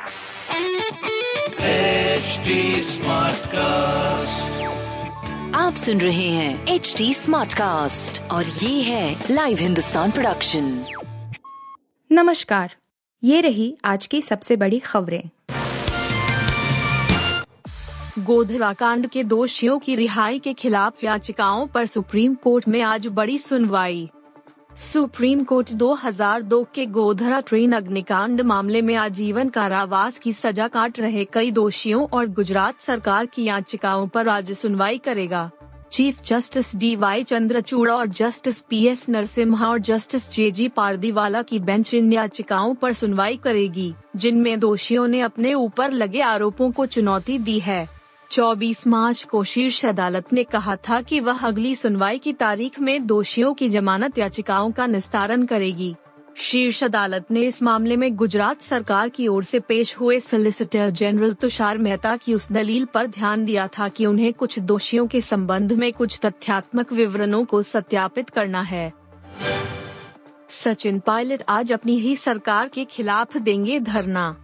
HD Smartcast. आप सुन रहे हैं एच डी स्मार्ट कास्ट और ये है लाइव हिंदुस्तान प्रोडक्शन नमस्कार ये रही आज की सबसे बड़ी खबरें। गोधरा कांड के दोषियों की रिहाई के खिलाफ याचिकाओं पर सुप्रीम कोर्ट में आज बड़ी सुनवाई। सुप्रीम कोर्ट 2002 के गोधरा ट्रेन अग्निकांड मामले में आजीवन कारावास की सजा काट रहे कई दोषियों और गुजरात सरकार की याचिकाओं पर आज सुनवाई करेगा। Chief justice D Y Chandrachud और जस्टिस पी एस नरसिम्हा और जस्टिस जे जी पारदीवाला की बेंच इन याचिकाओं पर सुनवाई करेगी, जिनमें दोषियों ने अपने ऊपर लगे आरोपों को चुनौती दी है। 24 मार्च को शीर्ष अदालत ने कहा था कि वह अगली सुनवाई की तारीख में दोषियों की जमानत याचिकाओं का निस्तारण करेगी। शीर्ष अदालत ने इस मामले में गुजरात सरकार की ओर से पेश हुए सोलिसिटर जनरल तुषार मेहता की उस दलील पर ध्यान दिया था कि उन्हें कुछ दोषियों के संबंध में कुछ तथ्यात्मक विवरणों को सत्यापित करना है। सचिन पायलट आज अपनी ही सरकार के खिलाफ देंगे धरना।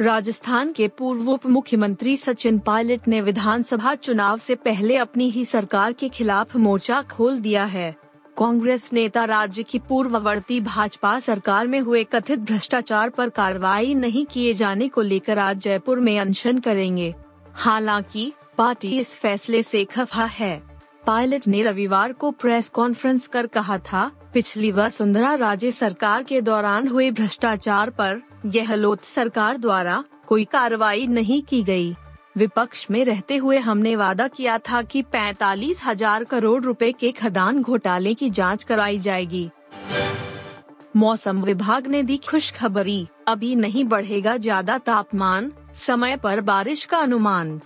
राजस्थान के पूर्व उप मुख्यमंत्री सचिन पायलट ने विधानसभा चुनाव से पहले अपनी ही सरकार के खिलाफ मोर्चा खोल दिया है। कांग्रेस नेता राज्य की पूर्ववर्ती भाजपा सरकार में हुए कथित भ्रष्टाचार पर कार्रवाई नहीं किए जाने को लेकर आज जयपुर में अनशन करेंगे। हालाँकि, पार्टी इस फैसले से खफा है। पायलट ने रविवार को प्रेस कॉन्फ्रेंस कर कहा था, पिछली वसुंधरा राजे सरकार के दौरान हुए भ्रष्टाचार पर गहलोत सरकार द्वारा कोई कार्रवाई नहीं की गई। विपक्ष में रहते हुए हमने वादा किया था कि पैतालीस हज़ार करोड़ रुपए के खदान घोटाले की जाँच कराई जाएगी मौसम विभाग ने दी खुशखबरी, अभी नहीं बढ़ेगा ज़्यादा तापमान, समय पर बारिश का अनुमान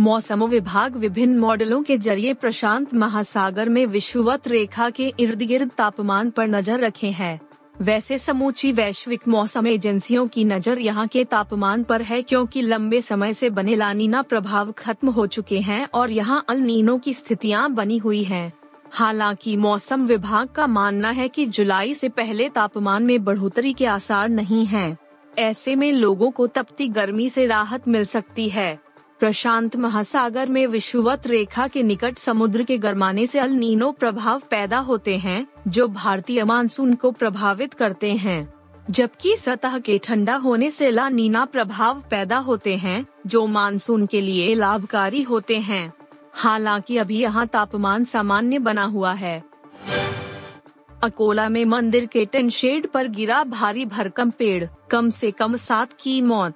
मौसम विभाग विभिन्न मॉडलों के ज़रिए प्रशांत महासागर में विषुवत रेखा के इर्द गिर्द तापमान पर नज़र रखे हैं वैसे समूची वैश्विक मौसम एजेंसियों की नज़र यहाँ के तापमान पर है क्योंकि लंबे समय से बने लानीना प्रभाव खत्म हो चुके हैं और यहाँ अल नीनो की स्थितियाँ बनी हुई हैं। हालाँकि मौसम विभाग का मानना है कि जुलाई से पहले तापमान में बढ़ोतरी के आसार नहीं हैं। ऐसे में लोगों को तपती गर्मी से राहत मिल सकती है प्रशांत महासागर में विषुवत रेखा के निकट समुद्र के गरमाने से अल नीनो प्रभाव पैदा होते हैं, जो भारतीय मानसून को प्रभावित करते हैं। जबकि सतह के ठंडा होने से ला नीना प्रभाव पैदा होते हैं, जो मानसून के लिए लाभकारी होते हैं। हालाँकि अभी यहाँ तापमान सामान्य बना हुआ है। अकोला में मंदिर के टेन शेड पर गिरा भारी भरकम पेड़, कम से कम सात की मौत।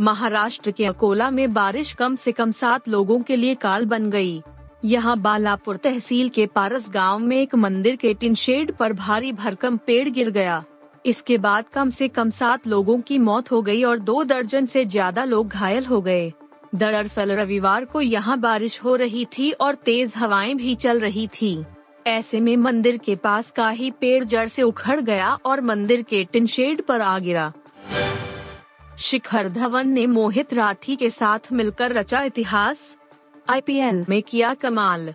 महाराष्ट्र के अकोला में बारिश कम से कम सात लोगों के लिए काल बन गई। यहाँ बालापुर तहसील के पारस गाँव में एक मंदिर के टिन शेड पर भारी भरकम पेड़ गिर गया। इसके बाद कम से कम सात लोगों की मौत हो गई और दो दर्जन से ज़्यादा लोग घायल हो गए। दरअसल रविवार को यहाँ बारिश हो रही थी और तेज हवाएँ भी चल रही थी। ऐसे में मंदिर के पास का ही पेड़ जड़ से उखड़ गया और मंदिर के टिन शेड पर आ गिरा। शिखर धवन ने मोहित राठी के साथ मिलकर रचा इतिहास, आईपीएल में किया कमाल।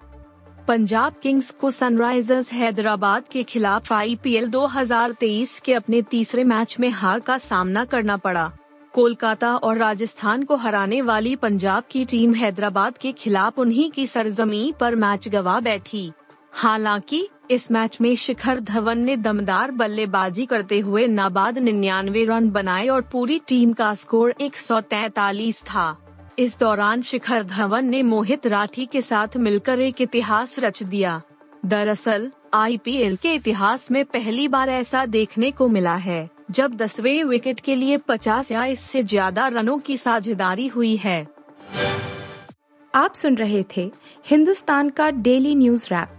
पंजाब किंग्स को सनराइजर्स हैदराबाद के खिलाफ आईपीएल 2023 के अपने तीसरे मैच में हार का सामना करना पड़ा। कोलकाता और राजस्थान को हराने वाली पंजाब की टीम हैदराबाद के खिलाफ उन्हीं की सरजमी पर मैच गवा बैठी। हालाँकि इस मैच में शिखर धवन ने दमदार बल्लेबाजी करते हुए नाबाद निन्यानवे रन बनाए और पूरी टीम का स्कोर 143 था। इस दौरान शिखर धवन ने मोहित राठी के साथ मिलकर एक इतिहास रच दिया। दरअसल, आईपीएल के इतिहास में पहली बार ऐसा देखने को मिला है, जब दसवें विकेट के लिए 50 या इससे ज़्यादा रनों की साझेदारी हुई है। आप सुन रहे थे हिंदुस्तान का डेली न्यूज़ रैप।